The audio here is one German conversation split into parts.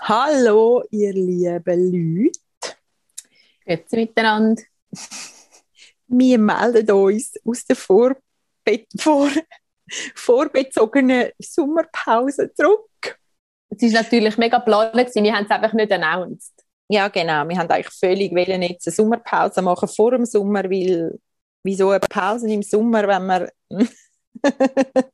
Hallo, ihr lieben Leute. Grüezi miteinander. Wir melden uns aus der Vorbe vor vorbezogenen Sommerpause zurück. Es ist natürlich mega geplant, wir haben es einfach nicht announced. Ja, genau. Wir haben eigentlich völlig wollen jetzt eine Sommerpause machen vor dem Sommer, weil wieso eine Pause im Sommer, wenn man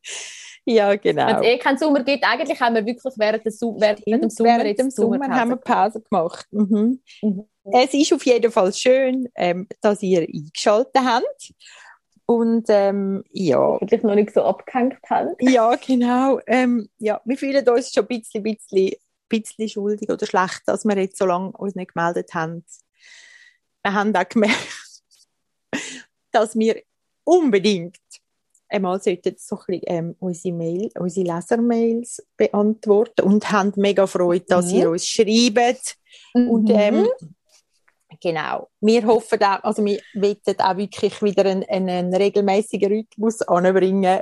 ja, genau. Wenn es eh keinen Sommer gibt, eigentlich haben wir wirklich während, des, während dem Sommer, während dem Sommer haben wir Pause gemacht. Mhm. Mhm. Es ist auf jeden Fall schön, ähm, dass ihr eingeschaltet habt. Und ähm, ja. Wirklich noch nicht so abgehängt haben. Ja, genau. Ähm, ja, wir fühlen uns schon ein bisschen, bisschen, bisschen schuldig oder schlecht, dass wir jetzt so lange uns nicht gemeldet haben. Wir haben auch gemerkt, dass wir unbedingt einmal sollten so ein bisschen, ähm, unsere, Mail, unsere Lesermails beantworten und haben mega Freude, dass mhm. ihr uns schreibt. Mhm. Und ähm, genau, wir hoffen auch, also wir wollen auch wirklich wieder einen, einen regelmäßigen Rhythmus anbringen.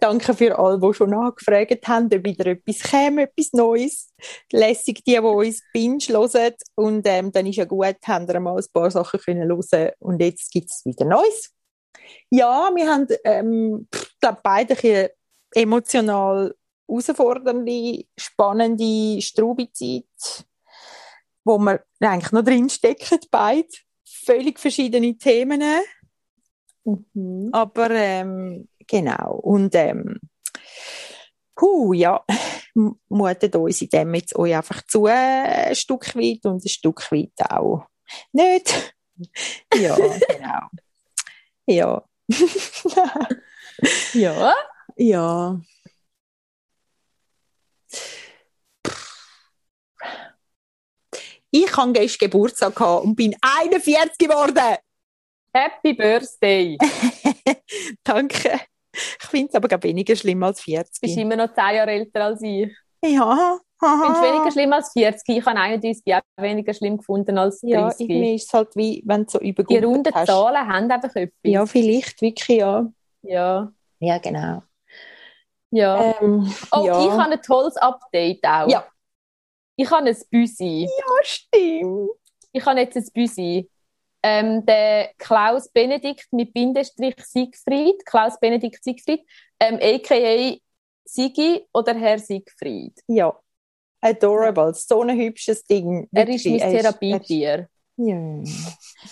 Danke für alle, die schon nachgefragt haben, ob wieder etwas käme, etwas Neues. Lässig die, die uns binge hören. Und ähm, dann ist ja gut, haben wir mal ein paar Sachen können hören und jetzt gibt es wieder Neues. Ja, wir haben, ähm, glaube beide ein emotional herausfordernde, spannende Strubi-Zeit, wo wir eigentlich noch drin stecken, beide. Völlig verschiedene Themen. Mhm. Aber ähm, genau. Und ähm, puh, ja, mutet uns in dem jetzt euch einfach zu, äh, ein Stück weit und ein Stück weit auch nicht. ja, genau. Ja. ja. Ja. Ich habe gestern Geburtstag und bin 41 geworden. Happy Birthday! Danke. Ich finde es aber weniger schlimm als 40. Du bist immer noch 10 Jahre älter als ich. Ja. Ich finde es weniger schlimm als 40. Ich habe 31 auch weniger schlimm gefunden als 30. Ja, irgendwie ist es halt wie, wenn du so über Die runden hast. Zahlen haben einfach etwas. Ja, vielleicht, wirklich, ja. Ja. Ja, genau. Ja. Ähm, oh, ja. ich habe ein tolles Update auch. Ja. Ich habe ein Büsi. Ja, stimmt. Ich habe jetzt ein Büsi. Ähm, der Klaus Benedikt mit Bindestrich Siegfried, Klaus Benedikt Siegfried, ähm, a.k.a. Sigi oder Herr Siegfried. Ja. Adorable, so ein hübsches Ding. Er ist mein Therapietier. Ja. Und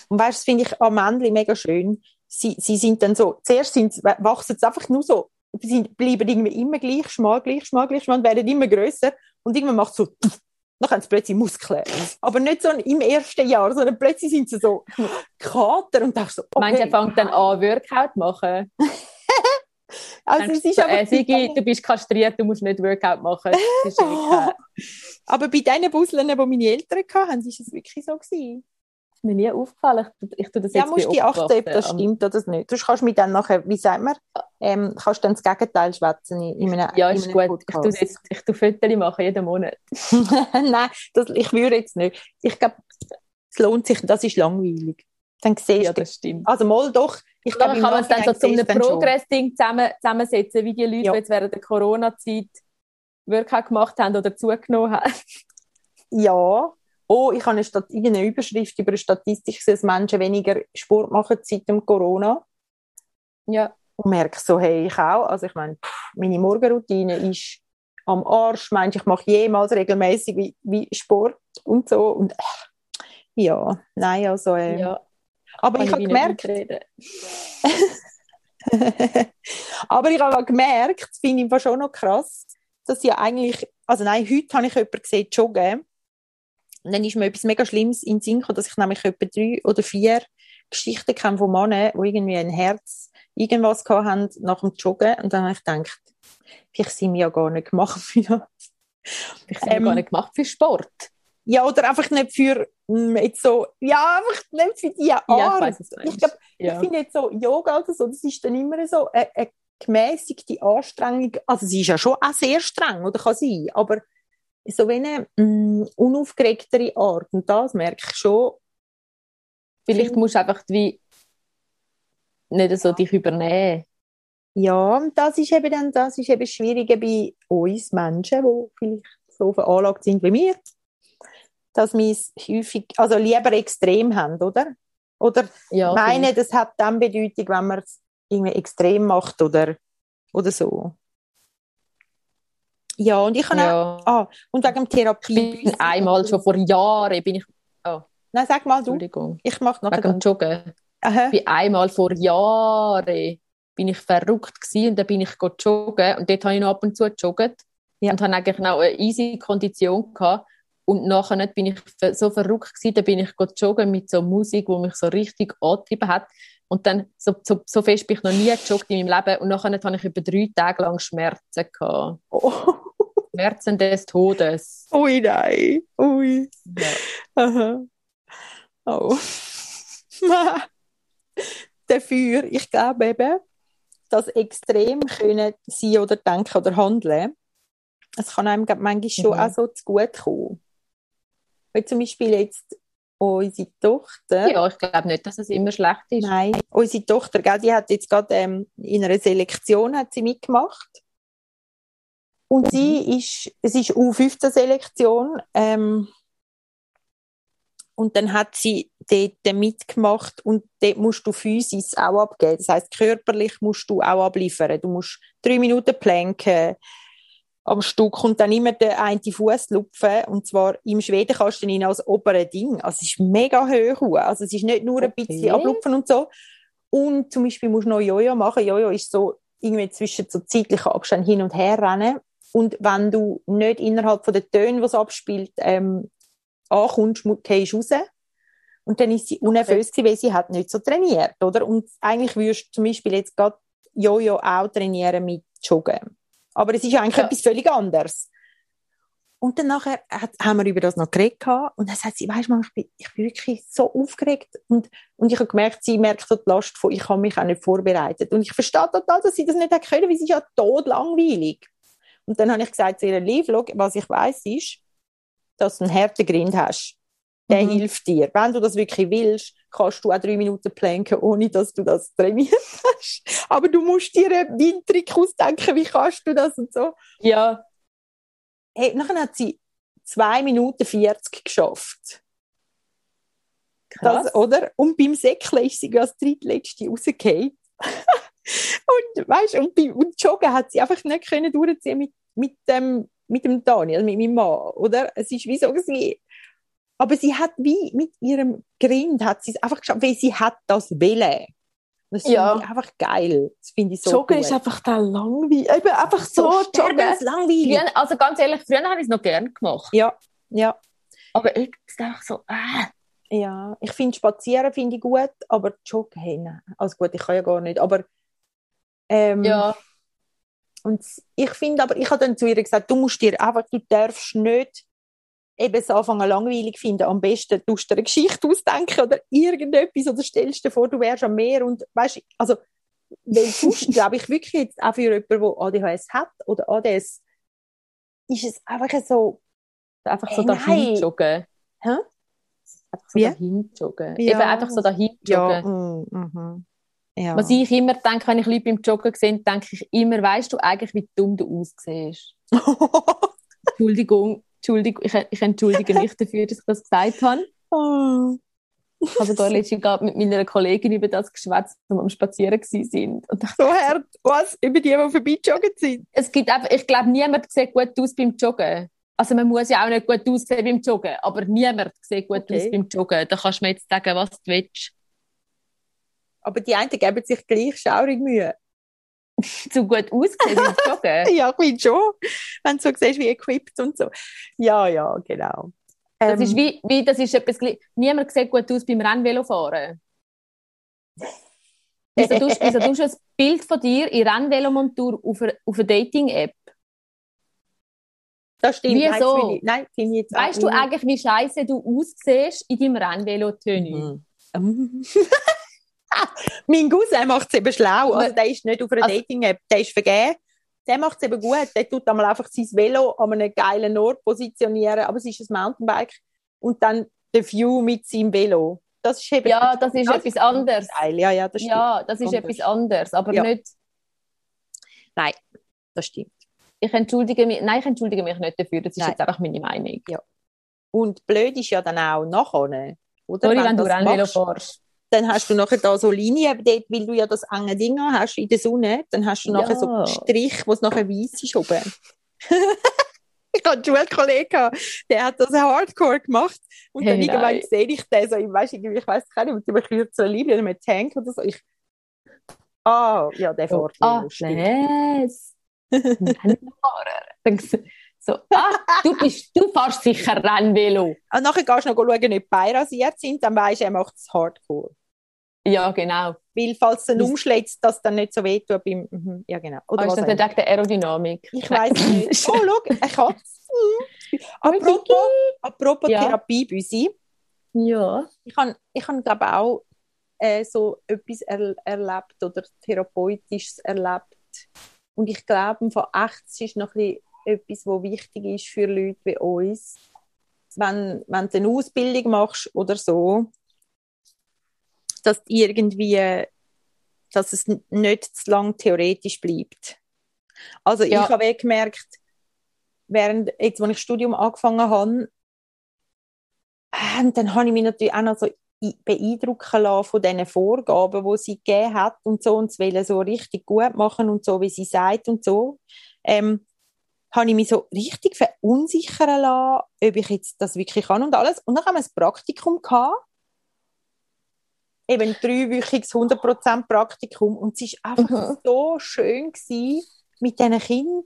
weißt du, finde ich am Männli mega schön. Sie, sie sind dann so, zuerst sind, wachsen sie einfach nur so, sie bleiben irgendwie immer gleich schmal, gleich schmal, gleich schmal und werden immer grösser und irgendwann macht es so, dann haben sie plötzlich Muskeln. Aber nicht so im ersten Jahr, sondern plötzlich sind sie so Kater und denkst so, okay. Meinst du, er fängt dann an, Workout machen? Also es ist so, äh, Sigi, du bist kastriert, du musst nicht Workout machen. aber bei den Busseln, die meine Eltern hatten, war es wirklich so. Gewesen. Ist mir nie aufgefallen. Ich, ich tue das ja, jetzt musst du achten, ob das stimmt oder nicht. Du kannst mich dann nachher, wie sagt man, ähm, kannst dann das Gegenteil schwätzen in, einem Ja, ist gut. Podcast. Ich tue, jetzt, ich tue Fotos machen, jeden Monat. Nein, das, ich würde jetzt nicht. Ich glaube, es lohnt sich, das ist langweilig. Dann siehst ja, das stimmt. Also mal doch, ich glaube, kann man es dann so zu einem Progress-Ding zusammen, zusammensetzen, wie die Leute, ja. die jetzt während der Corona-Zeit Workout gemacht haben oder zugenommen haben. Ja. Oh, ich habe eine, eine Überschrift über eine Statistik gesehen, dass Menschen weniger Sport machen seit dem Corona. Ja. Und merke so, hey, ich auch. Also ich meine, meine Morgenroutine ist am Arsch. Meinst ich mache jemals regelmäßig wie, wie Sport und so. Und äh, ja, nein, also äh, ja. Aber ich, ich habe gemerkt. aber ich habe gemerkt, das finde ich schon noch krass, dass ja eigentlich, also nein, heute habe ich jemanden gesehen joggen. Und dann ist mir etwas mega Schlimmes in den Sinn gekommen, dass ich nämlich etwa drei oder vier Geschichten kenne von Männern, die irgendwie ein Herz irgendwas haben nach dem Joggen. Und dann habe ich gedacht, vielleicht sind wir ja gar nicht gemacht für das. Vielleicht sind ähm, wir gar nicht gemacht für Sport. Ja, oder einfach nicht für mm, jetzt so, ja, einfach nicht für die Art. Ja, ich, ich glaube, ja. ich finde jetzt so Yoga oder so, das ist dann immer so eine, eine gemäßigte Anstrengung. Also sie ist ja schon auch sehr streng, oder kann sein, aber so wie eine mh, mm, unaufgeregtere Art. Und das merke ich schon. Vielleicht musst du einfach wie nicht so dich übernehmen. Ja, und das ist eben dann, das ist eben schwieriger bei uns Menschen, die vielleicht so veranlagt sind wie wir, dass wir es häufig, also lieber extrem haben, oder? Oder Ja, meine, das hat dann Bedeutung, wenn man es irgendwie extrem macht oder, oder so. Ja, und ich habe auch, ja. ah, und wegen Therapie. Ich bin einmal schon vor Jahren, bin ich, Nein, sag mal du. Entschuldigung, Ich mache nachher. wegen dann. Joggen. Aha. bin einmal vor Jahren bin ich verrückt gewesen und dann bin ich joggen und dort habe ich noch ab und zu gejoggt Ja. und habe eigentlich noch eine easy Kondition gehabt und nachher bin ich so verrückt gewesen, dann bin ich joggen mit so Musik, wo mich so richtig angetrieben hat und dann so, so, so fest bin ich noch nie gejoggt in meinem Leben und nachher habe ich über drei Tage lang Schmerzen gehabt. Oh. Schmerzen des Todes. Ui, nein. Ui. Ja. Aha. Oh. Dafür, ich glaube eben, dass extrem können sein oder denken oder handeln, es kann einem manchmal schon Mhm. auch so zu gut kommen. Weil zum Beispiel jetzt unsere Tochter, ja, ich glaube nicht, dass es immer schlecht ist. nein, unsere Tochter, gell, die hat jetzt gerade ähm, in einer Selektion hat sie mitgemacht. Und sie ist, es ist U15-Selektion, ähm, und dann hat sie dort mitgemacht und dort musst du Physis auch abgeben. Das heißt, körperlich musst du auch abliefern. Du musst drei Minuten planken am Stück und dann immer den einen Fuß lupfen. Und zwar im Schwedenkasten rein als obere Ding. Also es ist mega hoch. Also es ist nicht nur ein Okay. bisschen ablupfen und so. Und zum Beispiel musst du noch Jojo machen. Jojo ist so irgendwie zwischen so zeitlichen Abständen hin und her rennen. Und wenn du nicht innerhalb von den Tönen, die es abspielt, ähm, ankommst, gehst du raus. Und dann ist sie unnervös gewesen, weil sie hat nicht so trainiert, oder? Und eigentlich würdest du zum Beispiel jetzt gerade Jojo auch trainieren mit Joggen. Aber es ist eigentlich Ja. etwas völlig anderes. Und dann nachher hat, haben wir über das noch geredet gehabt. und dann sagt sie, weisst du, ich bin, ich bin wirklich so aufgeregt und, und ich habe gemerkt, sie merkt die Last von, ich habe mich auch nicht vorbereitet. Und ich verstehe total, dass sie das nicht hat können, weil sie ist ja tot langweilig. Und dann habe ich gesagt zu ihr, Liv, was ich weiss ist, dass du einen Härtegrind hast. Der Mhm. hilft dir. Wenn du das wirklich willst, kannst du auch drei Minuten planken, ohne dass du das trainiert hast. Aber du musst dir einen Windtrick ausdenken, wie kannst du das und so. Ja, Hey, nachher hat sie zwei Minuten 40 geschafft. krass. Das, oder? Und beim Säckle ist sie als drittletzte rausgefallen. und, weißt, und, beim, und Joggen hat sie einfach nicht können durchziehen mit, mit, dem, mit dem Daniel, mit meinem Mann, oder? Es ist wie so, sie, aber sie hat wie mit ihrem Grind hat sie es einfach geschafft, weil sie hat das Willen. Das finde Ja. ich einfach geil. Das finde ich so Joggen gut. ist einfach dann langweilig. Eben einfach so, joggen. langweilig. Früher, also ganz ehrlich, früher habe ich es noch gern gemacht. Ja, ja. Aber jetzt ist es einfach so, äh. Ja, ich finde Spazieren finde ich gut, aber Joggen, hey, nein. also gut, ich kann ja gar nicht, aber ähm, Ja, und ich finde aber, ich habe dann zu ihr gesagt, du musst dir einfach, du darfst nicht eben es anfangen langweilig finden, am besten tust du dir eine Geschichte ausdenken oder irgendetwas oder stellst dir vor, du wärst am Meer und weißt, also weil sonst glaube ich wirklich jetzt auch für jemanden, der ADHS hat oder ADS, ist es einfach so, einfach so Äh, dahin joggen. Hä? Einfach so Wie? dahin joggen. Ja. Eben einfach so dahin ja, joggen. mm, mhm. ja. Was ich immer denke, wenn ich Leute beim Joggen sehe, denke ich immer, weißt du eigentlich, wie dumm du aussiehst? Entschuldigung, Entschuldigung ich, ich entschuldige mich dafür, dass ich das gesagt habe. Oh. Ich habe sogar letztens gerade mit meiner Kollegin über das geschwätzt, als wir am Spazieren sind. Und dachte, so hart, was, über die, die vorbeijoggen sind. es gibt einfach, ich glaube, niemand sieht gut aus beim Joggen. Also man muss ja auch nicht gut aussehen beim Joggen, aber niemand sieht gut Okay. aus beim Joggen. Da kannst du mir jetzt sagen, was du willst. Aber die einen geben sich gleich schaurig Mühe. Zu gut aussehen beim Joggen. Ja, ich finde schon. Wenn du so siehst, wie equipped und so. Ja, ja, genau. Das Ähm, ist wie, wie, das ist etwas, niemand sieht gut aus beim Rennvelofahren. Wieso tust, wieso tust du ein Bild von dir in Rennvelomontur auf eine, auf eine Dating-App? das stimmt. Wieso? Nein, das ich, nein, ich jetzt Weißt du eigentlich, wie scheiße du aussiehst in deinem Rennvelo-Tönü? Mhm. mein Cousin macht es eben schlau. Also, der ist nicht auf einer Also- Dating-App, der ist vergeben. Der macht es eben gut. Der tut einmal einfach sein Velo an einem geilen Ort positionieren, aber es ist ein Mountainbike. Und dann der View mit seinem Velo. das ist eben Ja, das ist etwas anderes. Ja, ja, das stimmt. Ja, das ist etwas anderes, aber Ja. nicht, Nein, das stimmt. ich entschuldige mich, nein, ich entschuldige mich nicht dafür, das ist Nein. jetzt einfach meine Meinung. Und blöd ist ja dann auch nachher, oder? Sorry, wenn, du das Rennvelo fährst. Dann hast du nachher da so Linien, dort, weil du ja das enge Ding hast in der Sonne, dann hast du nachher so Ja. einen Strich, wo es nachher weiss ist oben. ich hatte einen Schulkollegen, gehabt, der hat das Hardcore gemacht und dann Hey, irgendwann nein. sehe ich den so, ich weiß irgendwie, ich weiß gar nicht, mit einem kürzeren Linie mit Tank oder so. Ich, ah, ja, der fährt Ah? Rennfahrer. Dann So, ah, du, bist, du fährst sicher Rennvelo. Und nachher gehst du noch schauen, ob die Beine rasiert sind, dann weisst du, er macht es Hardcore. Ja, genau. Weil, falls du ihn umschlägst, dass das dann nicht so wehtut beim, mhm, ja genau. Oder Oder was ist das wegen der Aerodynamik? Ich weiß nicht. Oh, schau, eine Katze. apropos, apropos Ja. Therapiebüsi. Ja. Ich habe, ich hab, glaube auch äh, so etwas er, erlebt oder Therapeutisches erlebt. Und ich glaube, von echt es ist noch ein etwas, was wichtig ist für Leute wie uns. Wenn, wenn du eine Ausbildung machst oder so, dass irgendwie, dass es nicht zu lang theoretisch bleibt. Also Ja. ich habe eh gemerkt, während jetzt, als ich das Studium angefangen habe, und dann habe ich mich natürlich auch noch so beeindrucken lassen von diesen Vorgaben, die sie gegeben hat und so, und es wollen so richtig gut machen und so, wie sie sagt und so. Ähm, habe ich mich so richtig verunsichern lassen, ob ich jetzt das wirklich kann und alles. Und dann haben wir ein Praktikum gehabt. Eben ein dreiwöchiges 100% Praktikum. Und es war einfach Mhm. so schön gewesen, mit diesen Kindern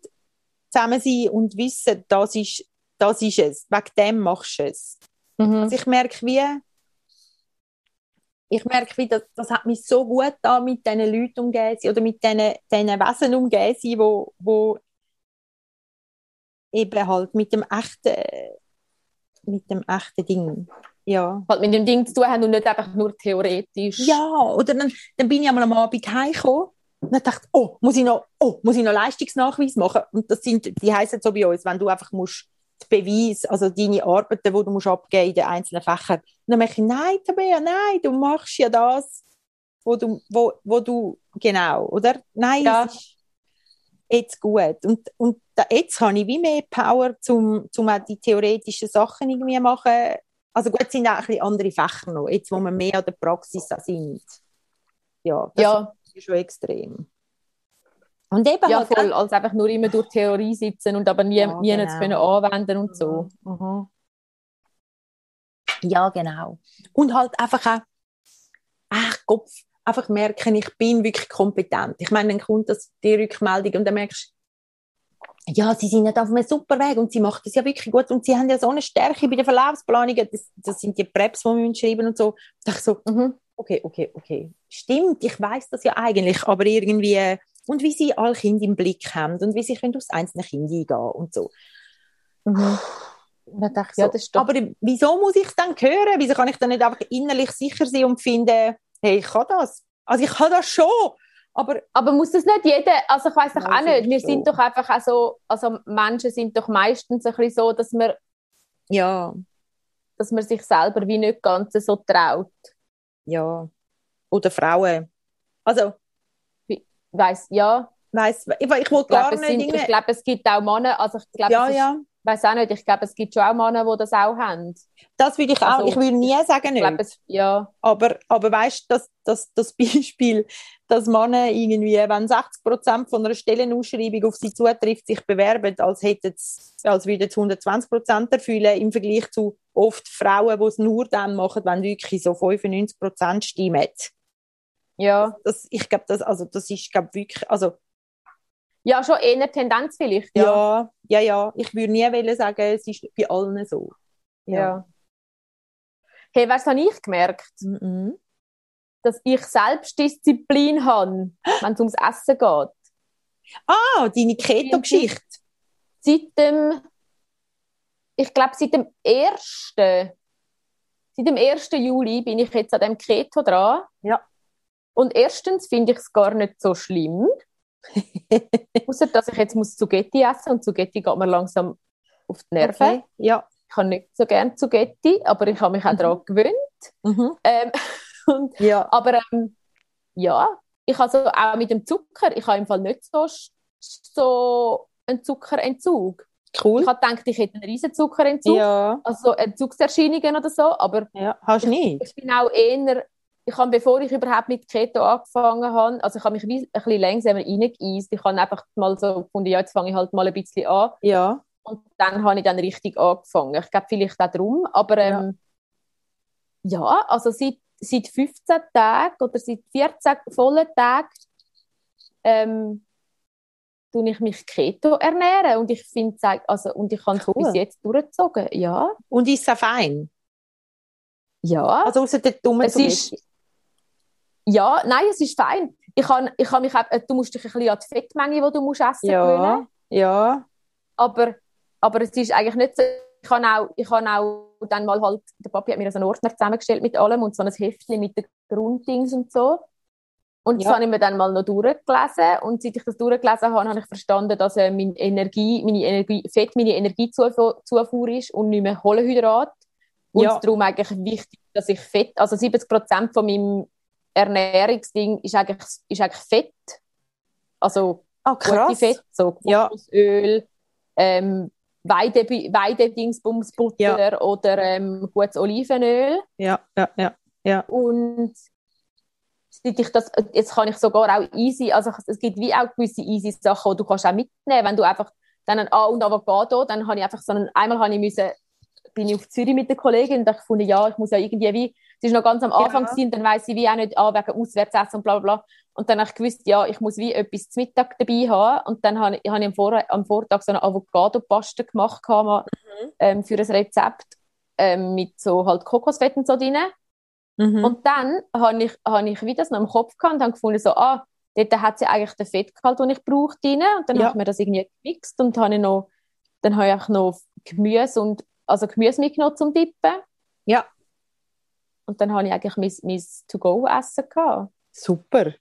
zusammen sein und wissen, das ist, das ist es. Wegen dem machst du es. Mhm. Also ich merke wie, ich merke wie, das, das hat mich so gut da mit diesen Leuten umgehen oder mit diesen, diesen Wesen umgehen sein, wo, wo eben halt mit dem echten, mit dem echten Ding, ja. Halt mit dem Ding zu tun haben und nicht einfach nur theoretisch. Ja, oder dann, dann bin ich einmal am Abend heimgekommen und dann dachte oh, muss ich noch, oh, muss ich noch Leistungsnachweis machen? Und das sind, die heißen so bei uns, wenn du einfach musst, die Beweise, also deine Arbeiten, die du musst abgeben in den einzelnen Fächern. Und dann merke ich, nein, Tabea, nein, du machst ja das, wo du, wo, wo du, genau, oder? Nein, Ja. jetzt gut. Und, und da, jetzt habe ich wie mehr Power, um, um auch die theoretischen Sachen irgendwie machen. Also gut, es sind auch ein bisschen andere Fächer noch, jetzt wo wir mehr an der Praxis sind. Ja, das ja, ist schon extrem. Und eben ja halt voll. Als einfach nur immer durch Theorie sitzen und aber nie, Ja, nie genau. zu können anwenden und so. Mhm. Ja, genau. Und halt einfach auch, ach Kopf, einfach merken, ich bin wirklich kompetent. Ich meine, dann kommt das die Rückmeldung und dann merkst du, ja, sie sind nicht auf einem super Weg und sie macht das ja wirklich gut und sie haben ja so eine Stärke bei der Verlaufsplanung. Das, das sind die Preps, die wir schreiben und so. Da dachte ich so, Mhm. okay, okay, okay. Stimmt, ich weiß das ja eigentlich, aber irgendwie, und wie sie alle Kinder im Blick haben und wie sie können aufs einzelne Kind eingehen und so. Mhm. Und dann dachte ich Ja, so, das ist doch- aber wieso muss ich es dann hören? Wieso kann ich dann nicht einfach innerlich sicher sein und finden, hey, ich kann das? Also ich kann das schon, aber Aber muss das nicht jeder, also ich weiß doch Ja, auch nicht, wir schon. sind doch einfach auch so, also Menschen sind doch meistens ein bisschen so, dass man, ja, dass man sich selber wie nicht ganz so traut. ja. Oder Frauen. Also, Weiss, ja, weiss, ich, ich ich gar glaube, es, nicht sind, ich glaube, es gibt auch Männer, also ich glaube, ja, es ist, ja, weiß auch nicht, ich glaube, es gibt schon auch Männer, die das auch haben. das würde ich auch, Also, ich würde nie sagen Ich nicht. glaube, es, ja, Aber, aber weißt du, das, das, das Beispiel, dass Männer irgendwie, wenn 60 Prozent von einer Stellenausschreibung auf sie zutrifft, sich bewerben, als als würden sie 120 Prozent erfüllen, im Vergleich zu oft Frauen, die es nur dann machen, wenn wirklich so 95 Prozent stimmen. ja. Das, ich glaube, das, also, das ist, glaube wirklich, also, Ja, schon eher Tendenz vielleicht, ja. ja, ja, ja, ich würde nie wollen sagen, es ist bei allen so. Ja. Hey, was habe ich gemerkt? Mhm. Dass ich Selbstdisziplin habe, wenn es ums Essen geht. Ah, deine Keto-Geschichte. Seit dem, ich glaube, seit dem 1. Seit dem 1. Juli bin ich jetzt an dem Keto dran. Ja. Und erstens finde ich es gar nicht so schlimm. Außer dass ich jetzt muss Zugetti essen und Zugetti geht mir langsam auf die Nerven. Okay. Ja. ich habe nicht so gerne Zugetti, aber ich habe mich auch mhm. daran gewöhnt. Mhm. Ähm, und, ja. Aber ähm, ja, ich also auch mit dem Zucker, ich habe im Fall nicht so, so einen Zuckerentzug. Cool. Ich habe gedacht, ich hätte einen riesen Zuckerentzug, ja. also Entzugserscheinungen oder so, aber ja, hast du nicht. Ich bin auch eher, ich habe, bevor ich überhaupt mit Keto angefangen habe, also ich habe mich ein bisschen langsamer reingeeist. Ich habe einfach mal so gefunden, ja, jetzt fange ich halt mal ein bisschen an. Ja. Und dann habe ich dann richtig angefangen. Ich glaube, vielleicht auch darum, aber ähm, ja. ja, also seit, seit 15 Tagen oder seit 14 vollen Tagen ähm, tue ich mich Keto ernähren und ich finde also und ich habe es bis jetzt durchgezogen, ja. Und ist es fein? Ja. Also außer der dumme es ist, Ja, nein, es ist fein. Ich kann, ich kann mich auch, du musst dich ein bisschen an die Fettmenge, die du musst essen ja. gewöhnen. Ja. Aber, aber es ist eigentlich nicht so, ich habe auch, ich habe auch dann mal halt, der Papi hat mir so einen Ordner zusammengestellt mit allem und so ein Heftchen mit den Grunddings und so. Und das ja. habe ich mir dann mal noch durchgelesen. Und seit ich das durchgelesen habe, habe ich verstanden, dass äh, meine Energie, meine Energie, Fett meine Energiezufuhr ist und nicht mehr Kohlenhydrat. Und ja. darum eigentlich wichtig, dass ich Fett, also 70 Prozent von meinem Ernährungsding ist eigentlich, ist eigentlich Fett. Also oh, krass. Fett, so ja. ähm, Weide, Weidedingsbumsbutter ja. oder ähm, gutes Olivenöl. Ja, ja, ja. ja. Und ich das, jetzt kann ich sogar auch easy, also es gibt wie auch gewisse easy Sachen, die du kannst auch mitnehmen, wenn du einfach dann ein A und Avocado, dann habe ich einfach so einen, einmal habe ich müssen, bin ich auf Zürich mit der Kollegin und da gefunden, ja, ich muss ja irgendwie wie, es ist noch ganz am Anfang ja. gewesen, dann weiss ich wie auch nicht, ah, wegen Auswärtsessen und bla bla bla. Und dann habe ich gewusst, ja, ich muss wie etwas zum Mittag dabei haben. Und dann habe ich, habe ich am, Vor am Vortag so eine Avocado-Paste gemacht mhm. ähm, für ein Rezept ähm, mit so halt Kokosfett und so drin. Mhm. Und dann habe ich, habe ich wieder das noch im Kopf gehabt und habe gefunden, so, ah, dort hat sie eigentlich den Fettgehalt, den ich brauche, drin. Und dann ja. habe ich mir das irgendwie gemixt und habe noch, dann habe ich noch Gemüse und, also Gemüse mitgenommen zum Dippen. Ja. Und dann habe ich eigentlich mein, mein To-Go-Essen gehabt. Super.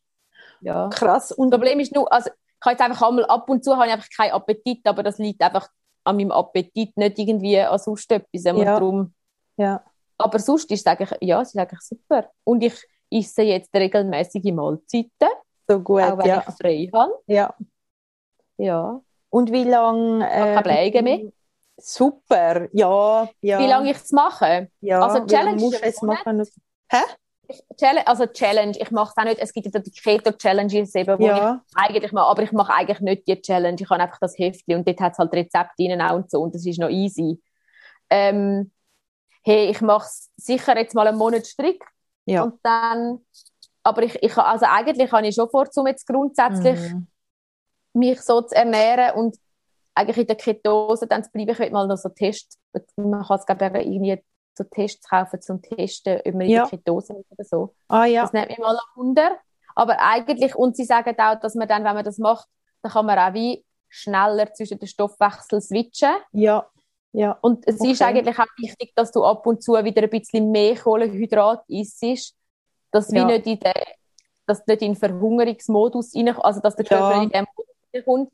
Ja. Krass. Und das Problem ist nur, also, ich habe jetzt einfach einmal ab und zu habe ich einfach keinen Appetit, aber das liegt einfach an meinem Appetit, nicht irgendwie an sonst etwas. Ja. darum, ja. Aber sonst ist es eigentlich, ja, es ist eigentlich super. Und ich esse jetzt regelmäßige Mahlzeiten. So gut, auch wenn ja. ich frei habe. Ja. Ja. Und wie lange... Äh, keine Bläge mehr. Super, ja, ja. Wie lange ich es mache? Ja, also Challenge musst es machen. Hä? also Challenge, ich mache es auch nicht, es gibt ja die Keto-Challenges eben, wo ja. ich eigentlich mache, aber ich mache eigentlich nicht die Challenge, ich habe einfach das Heftchen und dort hat es halt Rezepte drin auch und so und das ist noch easy. Ähm, hey, ich mache sicher jetzt mal einen Monat strikt ja. und dann, aber ich, ich also eigentlich habe ich schon vor, um jetzt grundsätzlich mhm. mich so zu ernähren und eigentlich in der Ketose dann zu bleiben. Ich will mal noch so Tests, man kann es glaube ich irgendwie so Tests kaufen zum Testen, ob man ja. in der Ketose ist oder so. Ah, ja. Das nimmt mich mal ein Wunder. Aber eigentlich, und sie sagen auch, dass man dann, wenn man das macht, dann kann man auch wie schneller zwischen den Stoffwechsel switchen. Ja. Ja. Und es okay. ist eigentlich auch wichtig, dass du ab und zu wieder ein bisschen mehr Kohlenhydrat isst, dass ja. nicht in den, dass nicht in Verhungerungsmodus rein, also dass der Körper ja. in den Modus kommt.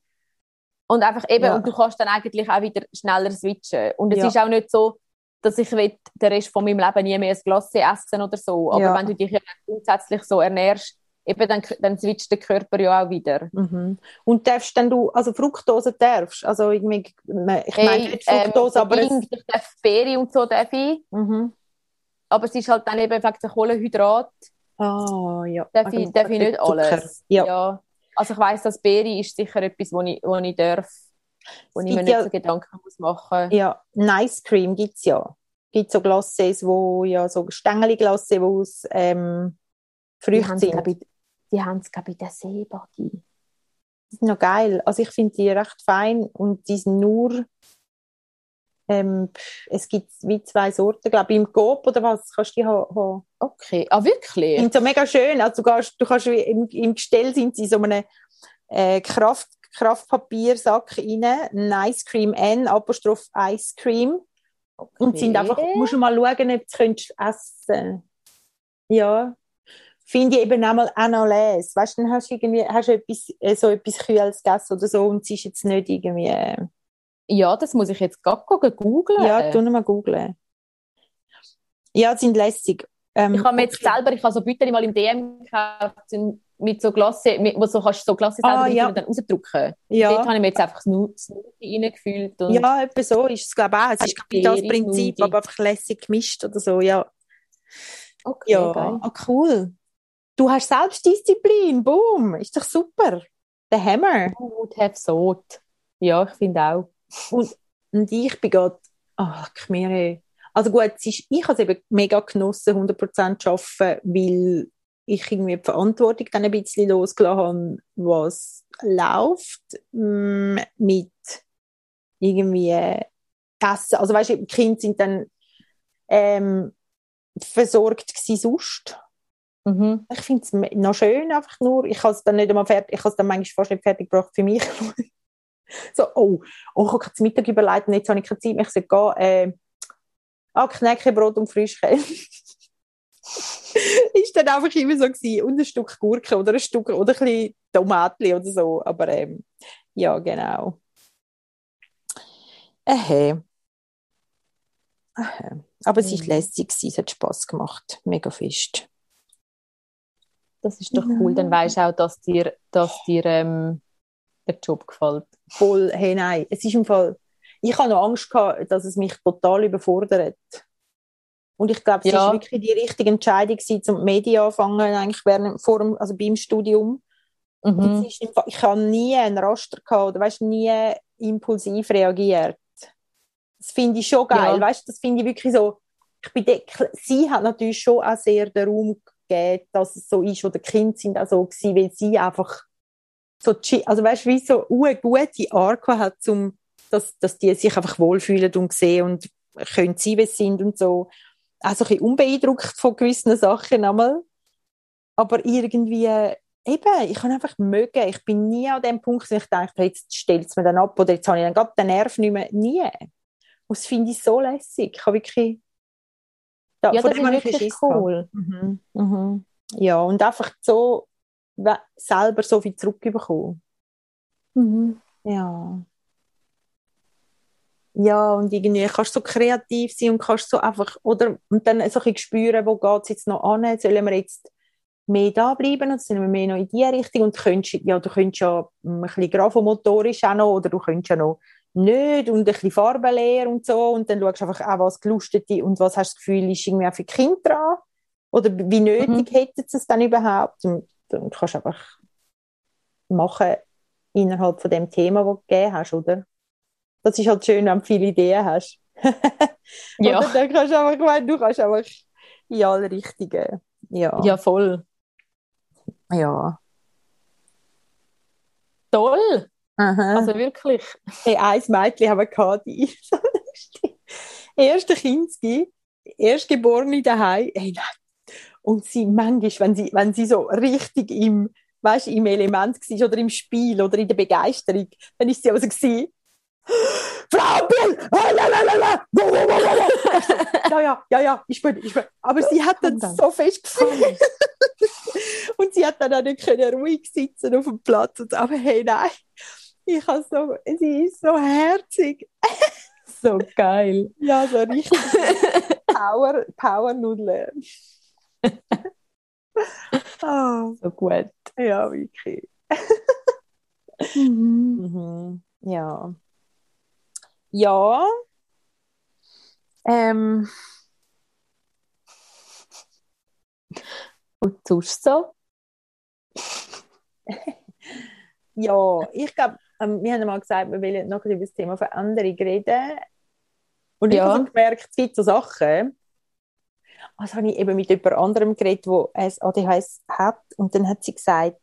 Und einfach eben, ja. und du kannst dann eigentlich auch wieder schneller switchen. Und es ja. ist auch nicht so, dass ich will, den Rest von meinem Leben nie mehr ein Glas essen oder so. Aber wenn du dich ja grundsätzlich so ernährst, eben dann, dann switcht der Körper ja auch wieder. Mhm. Und darfst dann du, also Fructose darfst, also irgendwie, ich meine hey, nicht Fructose, ähm, aber es... Ich darf Beere und so darf ich, mhm. aber es ist halt dann eben wegen der Kohlenhydrat. Ah, ja. Darf ich, darf ich nicht alles. Ja. ja. Also ich weiss, dass Beere ist sicher etwas, wo ich, wo ich darf, wo ich mir nicht ja, so Gedanken muss machen. Ja, Nice Cream gibt es ja. Es gibt so Glaces, wo ja so Stängeli-Glace, wo aus ähm, Früchte sind die haben es, glaube ich, in der Seebody. Die sind noch geil. Also ich finde die recht fein und die sind nur ähm, es gibt wie zwei Sorten, glaube ich, im Coop oder was, kannst du die haben. Okay, ah wirklich? Sind so mega schön, also du, gehst, du kannst im, im Gestell sind sie so eine äh, Kraft, Kraftpapiersack rein, ein Ice Cream N, Apostroph Ice Cream okay. und sind einfach, musst du mal schauen, ob du es essen Ja, finde ich eben einmal auch noch les. Weißt du, dann hast du irgendwie, hast du etwas, äh, so etwas Kühles gegessen oder so und es ist jetzt nicht irgendwie, äh, Ja, das muss ich jetzt gerade googeln. Ja, tu mal googeln. Ja, die sind lässig. Ähm, ich habe mir jetzt selber, ich habe so Bütchen mal im DM gekauft, mit so Glasse, mit, wo so kannst du so Glasse selber ah, ja. und dann rausdrücken. Ja. Dort habe ich mir jetzt einfach Smoothie reingefühlt. ja, etwa so ist es, glaube ich auch. Es ist glaube das Prinzip, Smoothie. aber einfach lässig gemischt oder so, ja. Okay, ja, geil. Ah, cool. Du hast Selbstdisziplin, boom, ist doch super. Der Hammer. Who would have thought? Ja, ich finde auch. Und, und ich bin gerade, ach, mir, also gut, ist, ich habe es eben mega genossen, 100% zu arbeiten, weil ich irgendwie die Verantwortung dann ein bisschen losgelassen habe, was läuft mm, mit irgendwie Essen. Also weißt du, die Kinder sind dann ähm, versorgt gewesen sonst. Mhm. Ich finde es noch schön, einfach nur. Ich habe es dann nicht einmal fertig, ich habe es dann manchmal fast nicht fertig gebracht für mich. So, oh, oh, ich habe kein Mittag überlegt und jetzt habe ich keine Zeit mehr. Ich sage, äh, ah, Knäckebrot und Frischkäse. ist dann einfach immer so gewesen. Und ein Stück Gurke oder ein Stück, oder ein bisschen Tomatli oder so. Aber, ähm, ja, genau. Äh, äh. Aber es war mhm. lässig, es hat Spass gemacht. Mega fest. Das ist doch cool. Dann weisst du auch, dass dir, dass dir ähm, der Job gefällt. Voll, hey, nein. Es ist im Fall, ich habe noch Angst gehabt, dass es mich total überfordert. Und ich glaube, es ja. ist wirklich die richtige Entscheidung gewesen, zum Medien anfangen, eigentlich während, vor dem, also beim Studium. Mhm. Ist, ich habe nie einen Raster gehabt, oder weißt, nie impulsiv reagiert. Das finde ich schon geil, ja. weißt, das finde ich wirklich so, ich bin sie hat natürlich schon auch sehr den Raum gegeben, dass es so ist, oder die Kinder sind auch so gewesen, weil sie einfach so, also weißt, wie so eine gute Art hat, zum, dass, dass die sich einfach wohlfühlen und sehen und können sein, wie sie sind und so. Also ein bisschen unbeeindruckt von gewissen Sachen einmal. Aber irgendwie, eben, ich kann einfach mögen. Ich bin nie an dem Punkt, wo ich denke, jetzt stellt es mir dann ab oder jetzt habe ich dann gerade den Nerv nicht mehr. Nie. Und das finde ich so lässig. Ich habe wirklich, ja, ja das ist wirklich cool. Mhm. Mhm. Ja, und einfach so selber so viel zurückbekommen. Mhm. Ja. Ja, und irgendwie kannst du so kreativ sein und kannst so einfach, oder, und dann so ein spüren, wo geht es jetzt noch an, sollen wir jetzt mehr da bleiben oder sind wir mehr noch in die Richtung und du könntest, ja, du könntest ja ein bisschen grafomotorisch auch noch, oder du könntest ja noch nicht und ein bisschen Farbenlehr und so und dann schaust du einfach auch, was gelustet und was hast du das Gefühl, ist irgendwie auch für Kinder dran oder wie nötig mhm. hätten sie es dann überhaupt und dann kannst du einfach machen innerhalb von dem Thema, das du gegeben hast, oder? Das ist halt schön, wenn du viele Ideen hast. ja. Oder dann kannst du einfach, meine, du kannst einfach in alle Richtungen. Ja. ja, voll. Ja. Toll! Aha. Also wirklich. Hey, ein Mädchen haben wir gehabt, die erste Kindski, erstgeborene daheim. Hey, nein. Und sie manchmal, wenn sie, wenn sie so richtig im, weißt, im Element war oder im Spiel oder in der Begeisterung, dann ist sie also gewesen, Frau Bill! ja, ja, ja, ja, ich bin, ich bin. Aber sie hat dann, so fest gefühlt. und sie hat dann auch nicht können ruhig sitzen auf dem Platz. Und, aber hey, nein, ich habe so, sie ist so herzig. so geil. Ja, so richtig Power, Power Nudeln. Oh. So gut. Ja, wirklich. mhm. Mhm. Ja. Ja. Ähm. Und sonst so? ja, ich glaube, ähm, wir haben mal gesagt, wir wollen noch über das Thema Veränderung reden. Und ja. ich habe gemerkt, es gibt so Sachen, also habe ich eben mit jemand anderem geredet, der ein ADHS hat und dann hat sie gesagt,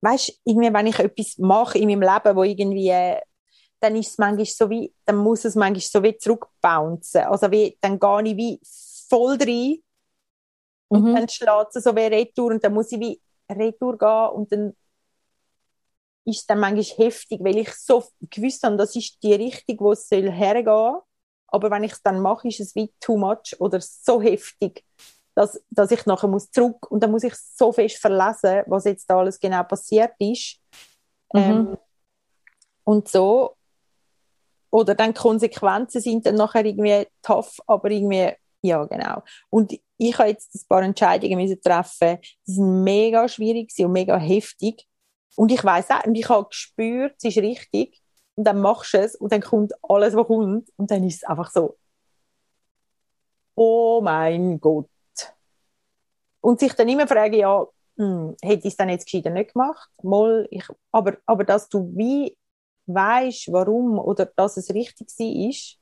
weißt irgendwie, wenn ich etwas mache in meinem Leben, wo irgendwie, dann ist es manchmal so wie, dann muss es manchmal so wie zurückbouncen. Also wie, dann gehe ich wie voll rein und mhm. dann schlägt es so wie Retour und dann muss ich wie Retour gehen und dann ist es dann manchmal heftig, weil ich so gewusst habe, das ist die Richtung, wo es soll hergehen. Aber wenn ich es dann mache, ist es wie too much oder so heftig, dass, dass ich nachher muss zurück und dann muss ich so fest verlesen, was jetzt da alles genau passiert ist. Mhm. Ähm, und so oder dann die Konsequenzen sind dann nachher irgendwie tough, aber irgendwie, ja, genau. Und ich habe jetzt ein paar Entscheidungen müssen treffen, die sind mega schwierig und mega heftig. Und ich weiß auch, und ich habe gespürt, es ist richtig. Und dann machst du es und dann kommt alles, was kommt. Und dann ist es einfach so, oh mein Gott. Und sich dann immer fragen, ja, hm, hätte ich es dann jetzt gescheiter nicht gemacht? Mal, ich, aber, aber dass du wie weißt, warum oder dass es richtig war, ist,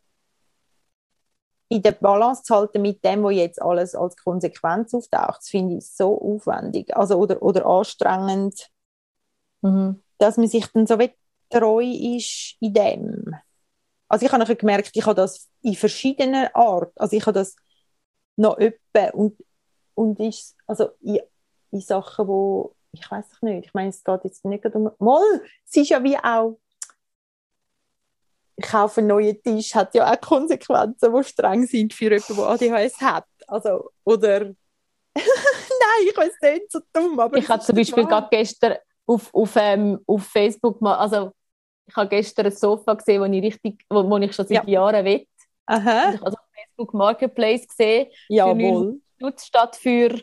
in der Balance zu halten mit dem, was jetzt alles als Konsequenz auftaucht, finde ich so aufwendig also, oder, oder anstrengend, mhm. dass man sich dann so treu ist in dem. Also ich habe gemerkt, ich habe das in verschiedenen Arten, also ich habe das noch öppe und, und ist, also in, in Sachen, wo ich weiß nicht, ich meine, es geht jetzt nicht um, mal, es ist ja wie auch ich kaufe einen neuen Tisch, hat ja auch Konsequenzen, die streng sind für jemanden, der ADHS hat. Also, oder Nein, ich weiß nicht, so dumm. Aber ich habe zum Beispiel gerade gestern auf, auf, ähm, auf Facebook mal, also ich habe gestern ein Sofa gesehen, das ich, richtig, wo, wo ich schon seit ja. Jahren will. Aha. Ich habe also auf Facebook Marketplace gesehen. Jawohl. Für statt für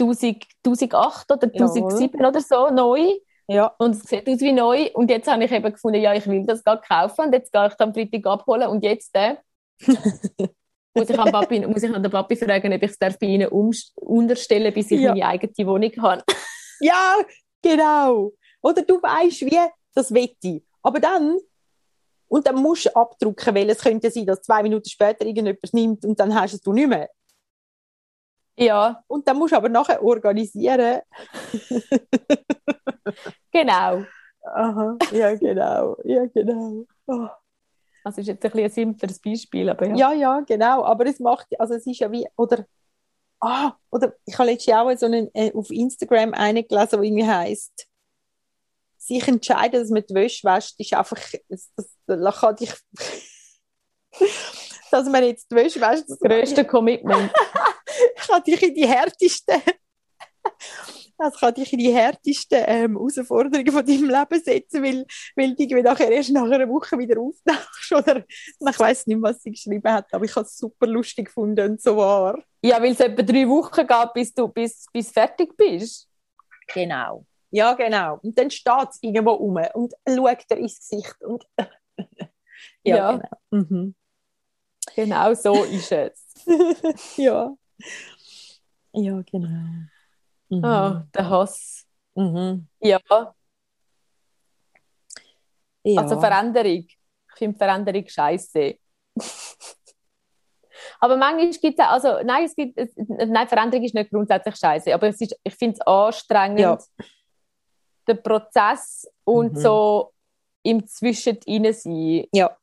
1000, 1008 oder 1007 Jawohl. oder so neu. Ja. Und es sieht aus wie neu. Und jetzt habe ich eben gefunden, ja, ich will das gerade kaufen. Und jetzt gehe ich am Freitag abholen. Und jetzt äh, muss, ich an Papi, muss ich an den Papi fragen, ob ich es bei ihnen unterstellen bis ich ja. meine eigene Wohnung habe. ja, genau. Oder du weißt, wie, das wette Aber dann, und dann musst du abdrucken, weil es könnte sein, dass zwei Minuten später irgendjemand nimmt und dann hast du es nicht mehr. Ja. Und dann musst du aber nachher organisieren. genau. Aha, ja, genau. Ja, genau. Oh. Also ist jetzt ein, bisschen ein simpleres Beispiel, aber ja. Ja, ja, genau. Aber es macht, also es ist ja wie, oder, ah, oder ich habe letztens auch so einen, äh, auf Instagram eine gelesen, die irgendwie heisst, sich entscheiden, dass man die Wäsche wäscht, ist einfach, das, das, das kann dich, dass man jetzt die Wäsche wäscht. Das größte Commitment. kann dich in die härtesten das kann dich in die härtesten ähm, Herausforderungen von deinem Leben setzen, weil, weil du nachher erst nach einer Woche wieder auftauchst. Oder ich weiß nicht, was sie geschrieben hat, aber ich habe es super lustig gefunden und so wahr. Ja, weil es etwa drei Wochen geht, bis du bis, bis fertig bist. Genau. Ja, genau. Und dann steht es irgendwo rum und schaut dir ins Gesicht. Und ja, ja, genau. Mhm. Genau so ist es. ja. Ja, genau. Mhm. Oh, der Hass. Mhm. Ja. ja. Also Veränderung. Ich finde Veränderung scheiße. aber manchmal gibt es also nein, es gibt, nein, Veränderung ist nicht grundsätzlich scheiße, aber es ist, ich finde es anstrengend, ja. der Prozess und mhm. so im Zwischendrin sein. Ja.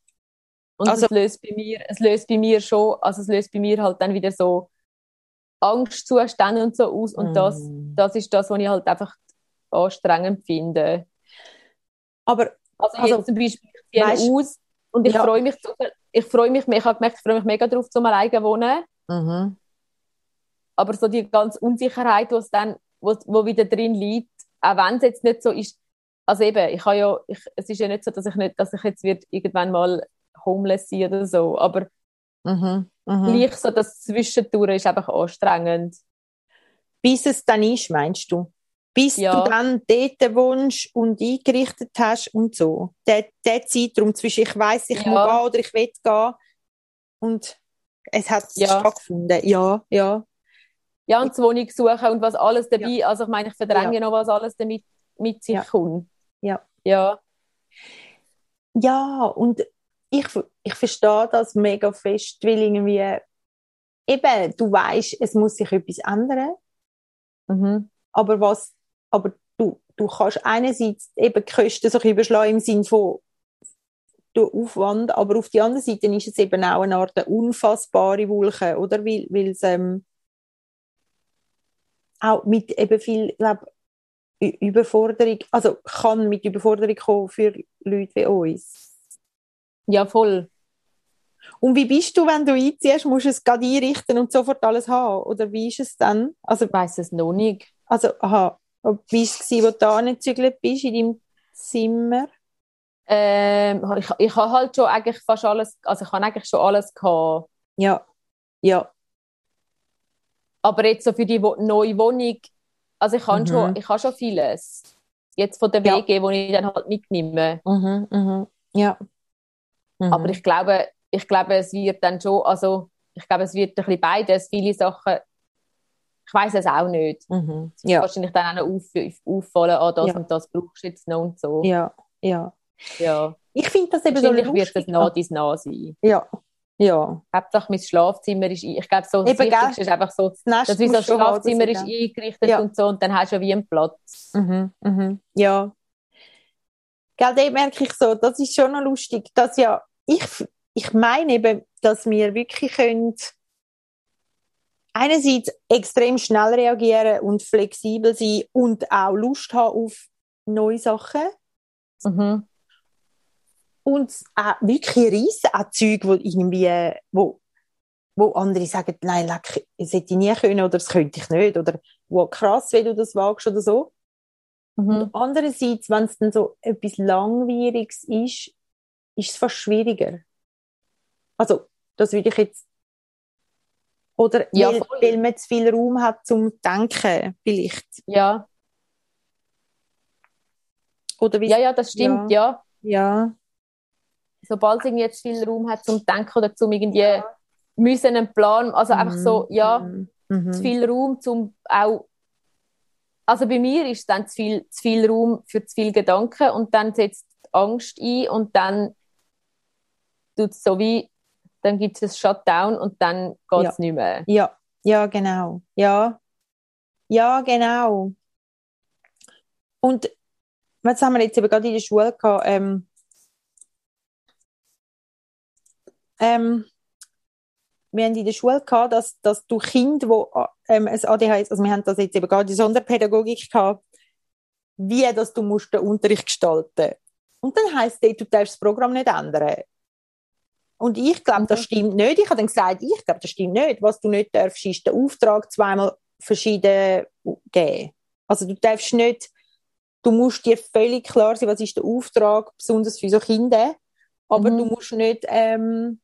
Und also, es löst bei mir, es löst bei mir schon, also es löst bei mir halt dann wieder so Angstzustände und so aus. Und mm. das, das ist das, was ich halt einfach anstrengend finde. Aber also, also jetzt zum Beispiel, ich ziehe weißt, aus und ich ja. freue mich, ich freue mich, ich habe gemerkt, ich freue mich mega darauf, zum alleine wohnen. Mhm. Aber so die ganze Unsicherheit, was dann, wo, wo wieder drin liegt, auch wenn es jetzt nicht so ist, also eben, ich habe ja, ich, es ist ja nicht so, dass ich nicht, dass ich jetzt wird irgendwann mal homeless sein oder so, aber mhm. Mhm. Gleich so das Zwischendurch ist einfach anstrengend. Bis es dann ist, meinst du? Bis ja. du dann dort wohnst und eingerichtet hast und so. Der, der Zeitraum zwischen ich weiß ich ja. muss gehen oder ich will gehen und es hat ja. stattgefunden. Ja, ja. Ja, und die Wohnung suchen und was alles dabei, ja. also ich meine, ich verdränge ja. noch, was alles damit mit sich kommt. Ja. Ja. Ja, und ich, ich verstehe das mega fest, weil irgendwie eben, du weißt, es muss sich etwas ändern. Mhm. Aber was, aber du, du kannst einerseits eben Kosten so überschlagen im Sinne von du Aufwand, aber auf der anderen Seite ist es eben auch eine Art unfassbare Wolke, oder? Weil, weil es ähm, auch mit eben viel, glaube Überforderung, also kann mit Überforderung kommen für Leute wie uns. Ja, voll. Und wie bist du, wenn du einziehst? Musst du es gerade einrichten und sofort alles haben? Oder wie ist es dann? Also, ich weiss es noch nicht. Also, aha. Wie war es, als du da angezügelt bist in deinem Zimmer? Ähm, ich, ich habe halt schon eigentlich fast alles, also ich habe eigentlich schon alles gehabt. Ja, ja. Aber jetzt so für die wo neue Wohnung, also ich habe Mhm. schon, ich habe schon vieles. Jetzt von der Ja. WG, wo ich dann halt mitnehme. Mhm, mhm. Ja. Mhm. Aber ich glaube, ich glaube, es wird dann schon, also ich glaube, es wird ein bisschen beides. Viele Sachen, ich weiß es auch nicht. Mhm. Es wird Ja, wahrscheinlich dann auch noch auf, auffallen, ah, das Ja. und das brauchst du jetzt noch und so. ja, ja. Ja. Ich finde das eben so Wahrscheinlich wird es lustig. nah dies nah sein. Ja, ja. Hauptsache mein Schlafzimmer ist, ich glaube, so das Eben? Wichtigste ist einfach so, Das Nest dass haben, Schlafzimmer ist ich eingerichtet Ja. und so und dann hast du ja wie einen Platz. Mhm, mhm. Ja. Gell, dort merke ich so, das ist schon noch lustig, dass ja, ich, ich meine eben, dass wir wirklich können einerseits extrem schnell reagieren und flexibel sein und auch Lust haben auf neue Sachen Mhm. und auch wirklich riesen auch Zeug, wo irgendwie, wo, wo andere sagen, nein, leck, das hätte ich nie können oder das könnte ich nicht oder wow, krass, wie du das wagst oder so. Mhm. Und andererseits, wenn es dann so etwas Langwieriges ist, ist es fast schwieriger. Also, das würde ich jetzt. Oder Ja, weil, weil man zu viel Raum hat zum Denken, vielleicht. Ja. Oder wie ja, ja, das stimmt, ja. ja. Sobald es irgendwie jetzt viel Raum hat zum Denken oder zum irgendwie müssen einen Plan, also einfach so, ja, Mhm. Mhm. zu viel Raum zum auch also bei mir ist dann zu viel, zu viel Raum für zu viel Gedanken und dann setzt Angst ein und dann tut es so wie dann gibt es Shutdown und dann geht es nicht mehr. Ja, ja, genau. Ja. Ja, genau. Und was haben wir jetzt eben gerade in der Schule gehabt? Ähm, ähm, wir haben in der Schule gehabt, dass, dass du Kind, wo ähm, ein ADHS, also wir haben das jetzt eben gerade in der Sonderpädagogik gehabt, wie dass du musst den Unterricht gestalten. Und dann heisst es, du darfst das Programm nicht ändern. Und ich glaube, das stimmt nicht. Ich habe dann gesagt, ich glaube, das stimmt nicht. Was du nicht darfst, ist den Auftrag zweimal verschieden geben. Also du darfst nicht, du musst dir völlig klar sein, was ist der Auftrag, besonders für so Kinder. Aber Mhm. du musst nicht, ähm,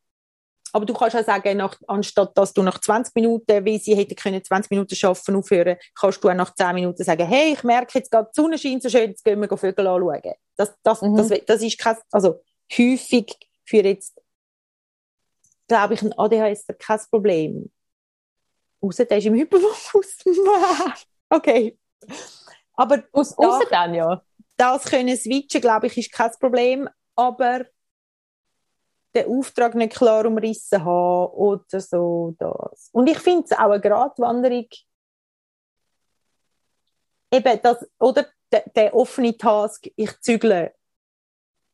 aber du kannst auch sagen, nach, anstatt dass du nach 20 Minuten, wie sie hätten können 20 Minuten schaffen aufhören, kannst du auch nach 10 Minuten sagen, hey, ich merke jetzt gerade, die Sonne scheint so schön, jetzt gehen wir Vögel anschauen. Das, das, Mhm. das, das ist kein, also häufig für jetzt, glaube ich, ein ADHS kein Problem. Außer der ist im Hyperfokus. okay. Aber Aus, außer dann, ja. das können switchen, glaube ich, ist kein Problem. Aber den Auftrag nicht klar umrissen haben oder so, das. Und ich finde es auch eine Gratwanderung, eben das, oder der, der offene Task, ich zügle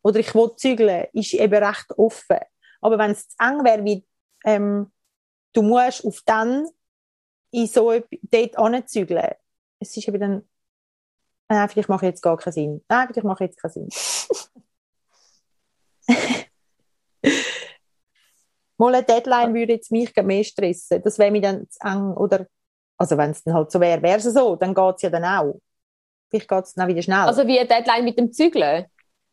oder ich will zügeln, ist eben recht offen. Aber wenn es zu eng wäre, wie ähm, du musst auf dann in so etwas- dort anzügeln, es ist eben dann Nein, vielleicht mache ich jetzt gar keinen Sinn. Nein, vielleicht mache ich jetzt keinen Sinn. Mal eine Deadline würde jetzt mich mehr stressen. Das wäre mir dann zu eng. Oder, also wenn es dann halt so wäre, wäre es so. Dann geht es ja dann auch. Vielleicht geht es dann auch wieder schnell. Also wie eine Deadline mit dem Zügeln.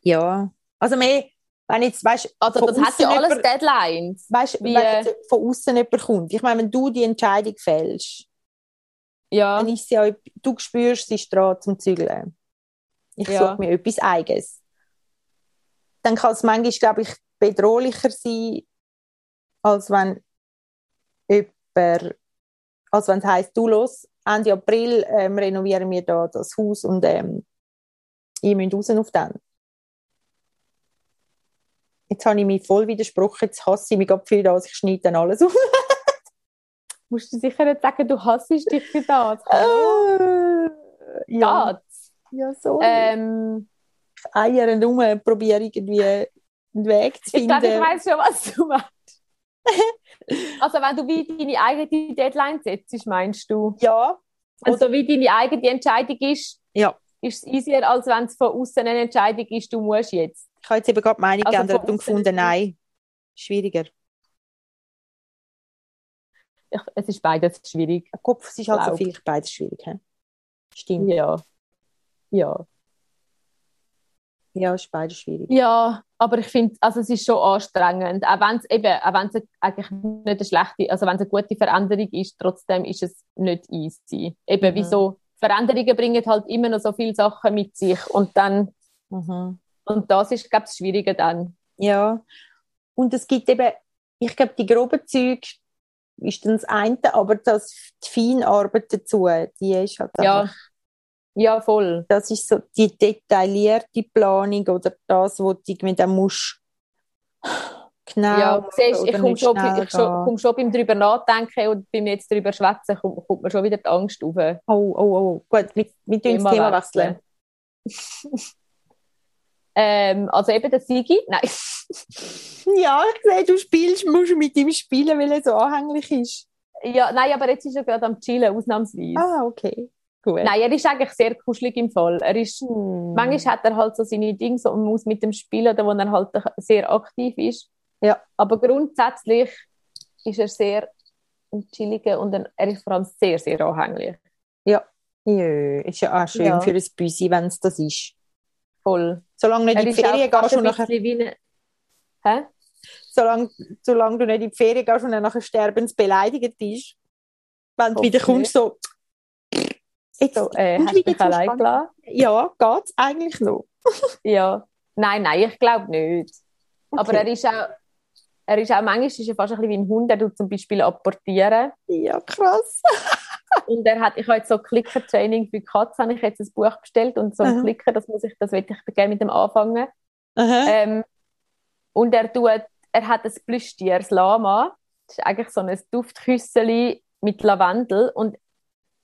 ja. Also mehr, wenn jetzt, weißt, Also das hat ja alles jemand- Deadlines. weißt, wie, wenn jetzt von außen jemand kommt. Ich meine, wenn du die Entscheidung fällst, Ja, dann ist es ja, du spürst, sie ist dran zum Zügeln. Ich Ja. suche mir etwas Eigenes. Dann kann es manchmal, glaube ich, bedrohlicher sein, als wenn jemand, als wenn es heisst, du los, Ende April ähm, renovieren wir da das Haus und ähm, ihr müsst raus auf den. Jetzt habe ich mich voll widersprochen, jetzt hasse ich mich gerade viel das, ich schneide dann alles auf. musst du sicher nicht sagen, du hasst dich für das. Äh, ja, ja, so. Ähm, Eiern rum, probiere irgendwie einen Weg zu ich finden. glaube, ich weiß schon, was du meinst. also wenn du wie deine eigene Deadline setzt, meinst du? ja, Also wie deine eigene Entscheidung ist, ja. Ist es easier, als wenn es von außen eine Entscheidung ist, du musst jetzt. Ich habe jetzt eben gerade die Meinung Also geändert und gefunden, nein, schwieriger. Ich, es ist beides schwierig. Der Kopf es ist halt so viel, beides schwierig. He? Stimmt. Ja. Ja. Ja, ist beides schwierig. Ja, aber ich finde, also es ist schon anstrengend. Auch wenn es eben, auch wenn es eigentlich nicht eine schlechte, also wenn es eine gute Veränderung ist, trotzdem ist es nicht easy. Eben, Mhm. wieso? Veränderungen bringen halt immer noch so viele Sachen mit sich und dann, Mhm. und das ist, glaube ich, das Schwierige dann. Ja. Und es gibt eben, ich glaube, die groben Züge ist dann das eine, aber das, die Feinarbeit dazu, die ist halt Ja. einfach, Ja, voll. das ist so die detaillierte Planung oder das, wo du irgendwie dann musst genau Ja, siehst, ich komme schon, ich schon, komm schon beim drüber nachdenken und beim jetzt drüber schwätzen, kommt, kommt mir schon wieder die Angst auf. Oh, oh, oh, gut, wir, wir tun das Thema wechseln. ähm, also eben der Sigi, nein. Ja, ich sehe, du spielst, musst mit ihm spielen, weil er so anhänglich ist. ja, nein, aber jetzt ist er gerade am Chillen, ausnahmsweise. Ah, okay. Gut. Nein, er ist eigentlich sehr kuschelig im Fall. Er ist, Hm. manchmal hat er halt so seine Dinge so und muss mit dem spielen, wo er halt sehr aktiv ist. Ja. Aber grundsätzlich ist er sehr ein chilliger und ein, er ist vor allem sehr, sehr anhänglich. Ja, ist ja auch schön Ja. für ein Büsi, wenn es das ist. Voll. Solange du nicht Er in die Ferien gehst und nachher, wie. Hä? solange, solange du nicht in die Ferien gehst und dann nachher sterbensbeleidigt bist, wenn du wieder kommst, so, jetzt, So, äh, hast du zu allein gelassen? ja, geht's eigentlich noch. Ja. Nein, nein, ich glaube nicht. Aber Okay. er ist auch... Er ist auch, manchmal ist er fast ein bisschen wie ein Hund, der tut zum Beispiel apportieren. Ja, krass. Und er hat, ich habe jetzt so Clicker-Training für Katzen, habe ich jetzt ein Buch bestellt und so ein Aha. Clicker, das muss ich, das will ich gerne mit dem anfangen. Ähm, und er tut, er hat ein Plüschtier, das Lama. Das ist eigentlich so ein Duftküsseli mit Lavendel und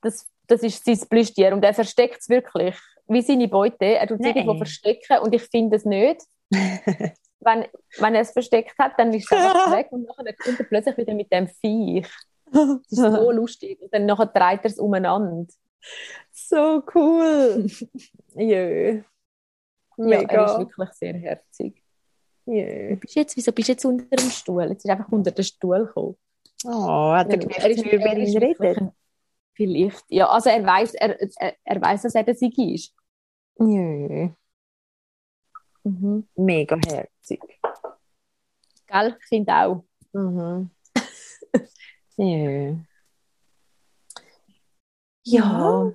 das, das ist sein Plüschtier und er versteckt es wirklich wie seine Beute. Er tut es irgendwo verstecken und ich finde es nicht. wenn, wenn er es versteckt hat, dann ist es einfach weg und nachher kommt er plötzlich wieder mit dem Viech. Das ist so lustig. Und dann nachher dreht er es umeinander. so cool. Jö. Ja, er ist Mega. wirklich sehr herzig. Jö. Bist jetzt, wieso bist du jetzt unter dem Stuhl? Jetzt ist einfach unter den Stuhl gekommen. Oh, hat er gemerkt, wie ihn wirklich redet? Vielleicht. Ja, also er weiß, er, er, er weiß, dass er der Sigi ist. Jö. Mhm. Mega herzig. Gell? Ich finde auch. Mhm. Jö. Ja.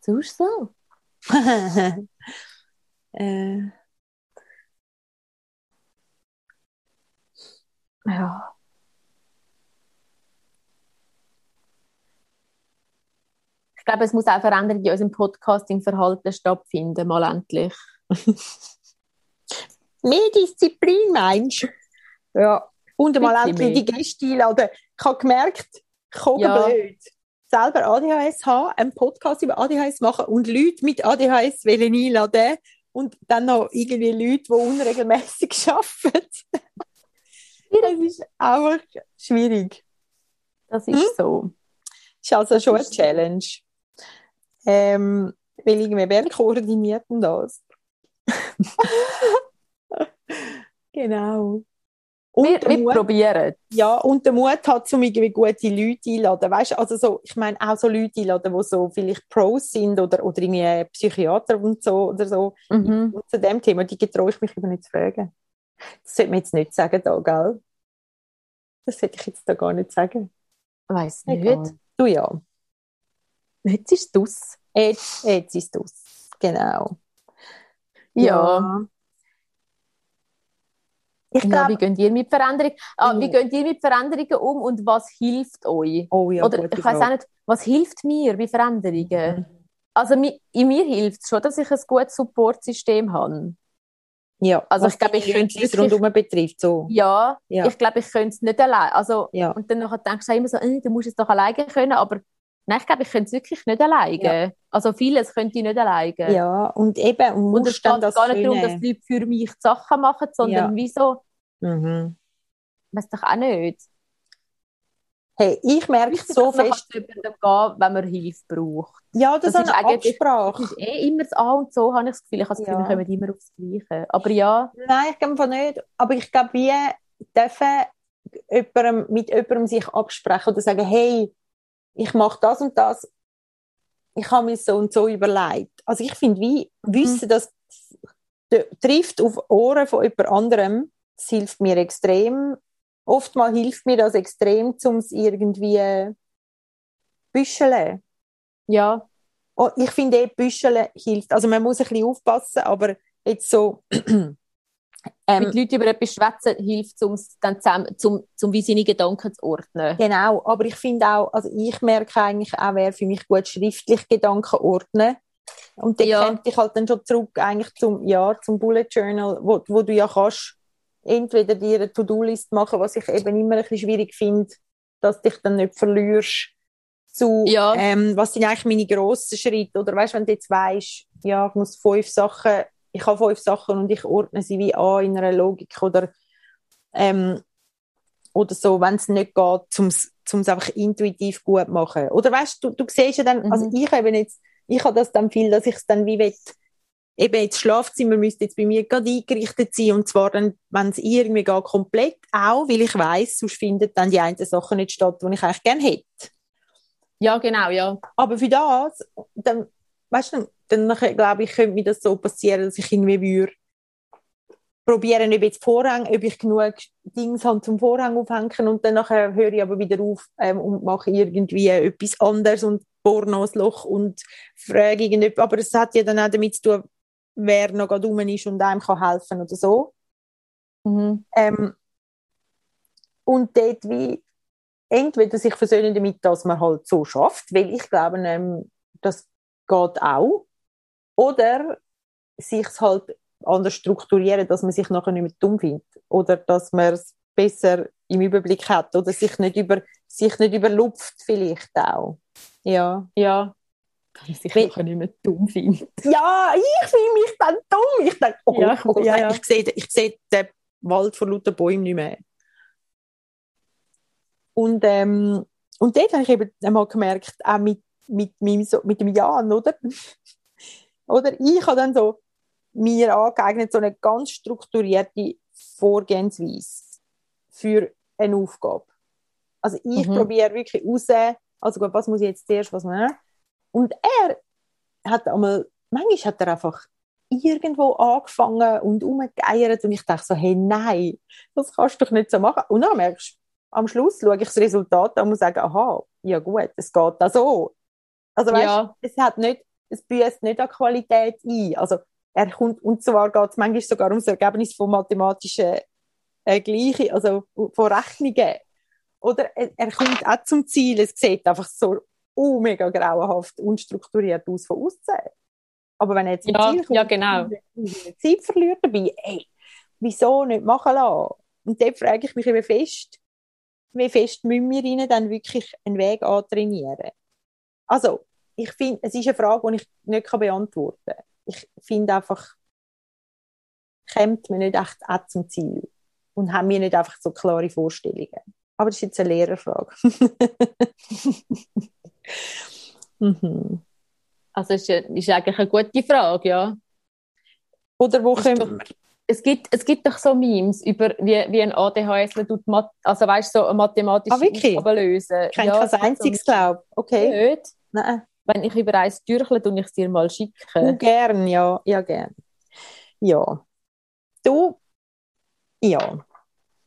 Sonst so? äh, Ja. Ich glaube, es muss auch Veränderungen in unserem Podcasting-Verhalten stattfinden, mal endlich. mehr Disziplin, meinst du? Ja. Und mal endlich die. Gäste einladen. Ich habe gemerkt, Ja. blöd. Selber ADHS haben, einen Podcast über ADHS machen und Leute mit ADHS wollen einladen und dann noch irgendwie Leute, die unregelmäßig arbeiten. das ist einfach schwierig. Das ist Hm? so. Das ist also schon eine. Challenge. Ähm, weil irgendwie, wer koordiniert denn das? genau. Und Wir, wir Mut, probieren. ja, und der Mut hat, um irgendwie gute Leute einladen. Weißt du, also so, ich meine auch so Leute einladen, die so vielleicht Pros sind oder, oder irgendwie Psychiater und so oder so. Mhm. Und zu dem Thema, die getraue ich mich über nicht zu fragen. Das sollte man jetzt nicht sagen da, gell? Das sollte ich jetzt da gar nicht sagen. Weiß nicht. Egal. Du ja. Jetzt ist es das. Jetzt, jetzt ist es. Genau. Ja. Ich Ja, wie geht ihr mit Veränderungen? Ah. Wie geht ihr mit Veränderungen um und was hilft euch? oh ja, Oder ich weiß auch nicht, was hilft mir bei Veränderungen? Mhm. Also mi, in mir hilft es schon, dass ich ein gutes Supportsystem habe. Ja, Also ich glaube, ich könnte wirklich- rundherum betrifft, so. Ja, Ja. ich glaube, ich könnte es nicht allein. Also, Ja. und dann denkst du auch immer so, äh, du musst es doch alleine können, aber nein, ich glaube, ich könnte es wirklich nicht alleine. Ja. Also vieles könnte ich nicht alleine. Ja, und eben, und Und es geht das gar nicht darum, dass können. die Leute für mich die Sachen machen, sondern Ja. wieso, Mhm. weiß doch auch nicht. Hey, ich merke Wichtig, so man fest, kann gehen wenn man Hilfe braucht. ja, das, das ist eine Absprache. Das ist eh immer das A und so, habe ich das Gefühl. Ich habe das Gefühl, Ja. wir kommen immer aufs Gleiche. Aber ja, Nein, ich glaube nicht. Aber ich glaube, wir dürfen jemandem, mit jemandem sich absprechen oder sagen, hey, ich mache das und das. Ich habe mir so und so überlegt. Also ich finde, wie Mhm. wissen, dass trifft auf Ohren von jemand anderem, das hilft mir extrem. Oftmal hilft mir das extrem, um es irgendwie büscheln. Ja. Oh, ich finde, eh, büscheln hilft. Also man muss ein bisschen aufpassen, aber jetzt so ähm, mit Leuten über etwas schwätzen hilft, um dann zusammen, zum, zum wie seine Gedanken zu ordnen. Genau, aber ich finde auch, also ich merke eigentlich auch, wer für mich gut schriftlich Gedanken ordnen. Und dann ja. ich halt dann schon zurück eigentlich zum, ja, zum Bullet Journal, wo, wo du ja kannst entweder dir eine To-Do-List machen, was ich eben immer ein bisschen schwierig finde, dass dich dann nicht verlierst zu, ja. ähm, was sind eigentlich meine grossen Schritte, oder weißt, wenn du jetzt weißt, ja, ich muss fünf Sachen ich habe fünf Sachen und ich ordne sie wie an in einer Logik oder, ähm, oder so, wenn es nicht geht, um es einfach intuitiv gut machen. Oder weißt du, du siehst ja dann, mhm. also ich habe jetzt, ich habe das dann viel, dass ich es dann wie will, eben jetzt Schlafzimmer müsste jetzt bei mir gerade eingerichtet sein und zwar dann, wenn es irgendwie geht, komplett auch, weil ich weiß, sonst findet dann die einen Sachen nicht statt, die ich eigentlich gerne hätte. Ja, genau, ja. Aber für das, dann, weißt du, dann glaube ich, könnte mir das so passieren, dass ich irgendwie würde probieren, ob jetzt Vorhang, ob ich genug Dinge habe zum Vorhang aufhängen und dann nachher höre ich aber wieder auf ähm, und mache irgendwie etwas anderes und bohre noch ein Loch und frage irgendetwas. Aber es hat ja dann auch damit zu tun, wer noch gerade rum ist und einem kann helfen oder so. Mhm. Ähm, und dort wie entweder sich versöhnen damit, dass man halt so schafft, weil ich glaube, ähm, das geht auch. Oder sich es halt anders strukturieren, dass man sich nachher nicht mehr dumm findet. Oder dass man es besser im Überblick hat. Oder sich nicht, über, sich nicht überlupft vielleicht auch. Ja. Ja. Dass man sich nachher nicht mehr dumm findet. Ja, ich finde mich dann dumm. Ich denke, oh, ja, oh, ja, ja. ich sehe ich seh den Wald vor lauter Bäumen nicht mehr. Und, ähm, und dort habe ich eben einmal gemerkt, auch mit, mit, mit, mit dem Jan, oder? Oder ich habe dann so mir angeeignet, so eine ganz strukturierte Vorgehensweise für eine Aufgabe. Also ich mhm. probiere wirklich raus, also gut, was muss ich jetzt zuerst, was man, und er hat einmal, manchmal hat er einfach irgendwo angefangen und umgeiert und ich dachte so, hey, nein, das kannst du doch nicht so machen. Und dann merkst du, am Schluss schaue ich das Resultat an und sage, aha, ja gut, es geht da so. Also weißt, ja. es hat nicht es büßt nicht an Qualität ein. Also er kommt, und zwar geht es manchmal sogar um das Ergebnis von mathematischen äh, Gleichen, also von Rechnungen. Oder er, er, kommt auch zum Ziel, es sieht einfach so oh, mega grauenhaft, unstrukturiert aus von außen. Aber wenn er jetzt ja, Ziel kommt, ja, genau. Zeit verliert dabei, ey, wieso nicht machen lassen? Und dort frage ich mich eben fest, wie fest müssen wir ihnen dann wirklich einen Weg antrainieren? Also, ich finde, es ist eine Frage, die ich nicht beantworten kann. Ich finde einfach, kommt mir nicht echt auch zum Ziel und haben mir nicht einfach so klare Vorstellungen. Aber das ist jetzt eine Lehrerfrage. mhm. Also ist, ist eigentlich eine gute Frage, ja. Oder wo können es gibt, es gibt doch so Memes über, wie, wie ein ADHSler tut, also weißt du, so eine mathematische ah, Aufgabe lösen. Ich ja, kein einziges, glaube Okay. Nicht. Nein wenn ich über eins durchle, und ich es dir mal schicken. Du, gern, ja, ja, gern. Ja. Du, ja.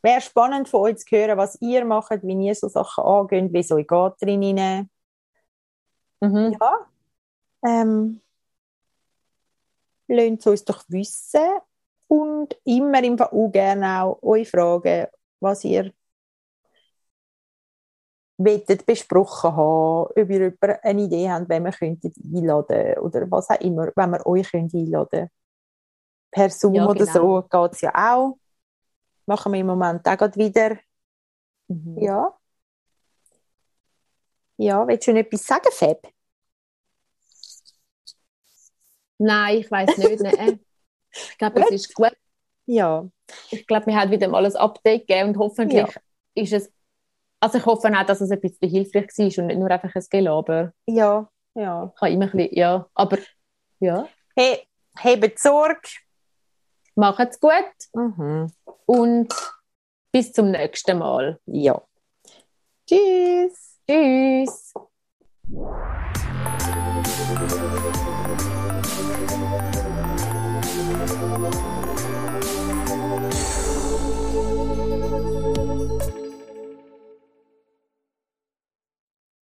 Wäre spannend von euch zu hören, was ihr macht, wie ihr so Sachen angeht, wie so geht drin. Mhm. Ja. Ähm, lasst es uns doch wissen und immer im Fall gerne auch euch fragen, was ihr wollt besprochen haben, ob ihr eine Idee habt, wenn wir könnten einladen oder was auch immer, wenn wir euch einladen können. Per Zoom ja, oder genau. so geht es ja auch. Machen wir im Moment auch gerade wieder. Mhm. Ja. Ja, willst du noch etwas sagen, Fab? Nein, ich weiß nicht. nee. Ich glaube, es ist gut. Ja. Ich glaube, wir haben wieder mal ein Update gegeben und hoffentlich ja. ist es also ich hoffe auch, dass es ein bisschen hilfreich war und nicht nur einfach ein Gelaber. Ja, ja. Ich kann immer ein bisschen, ja, aber ja. Hey, hebt Sorge. Macht's gut. Mhm. Und bis zum nächsten Mal. Ja. Tschüss. Tschüss.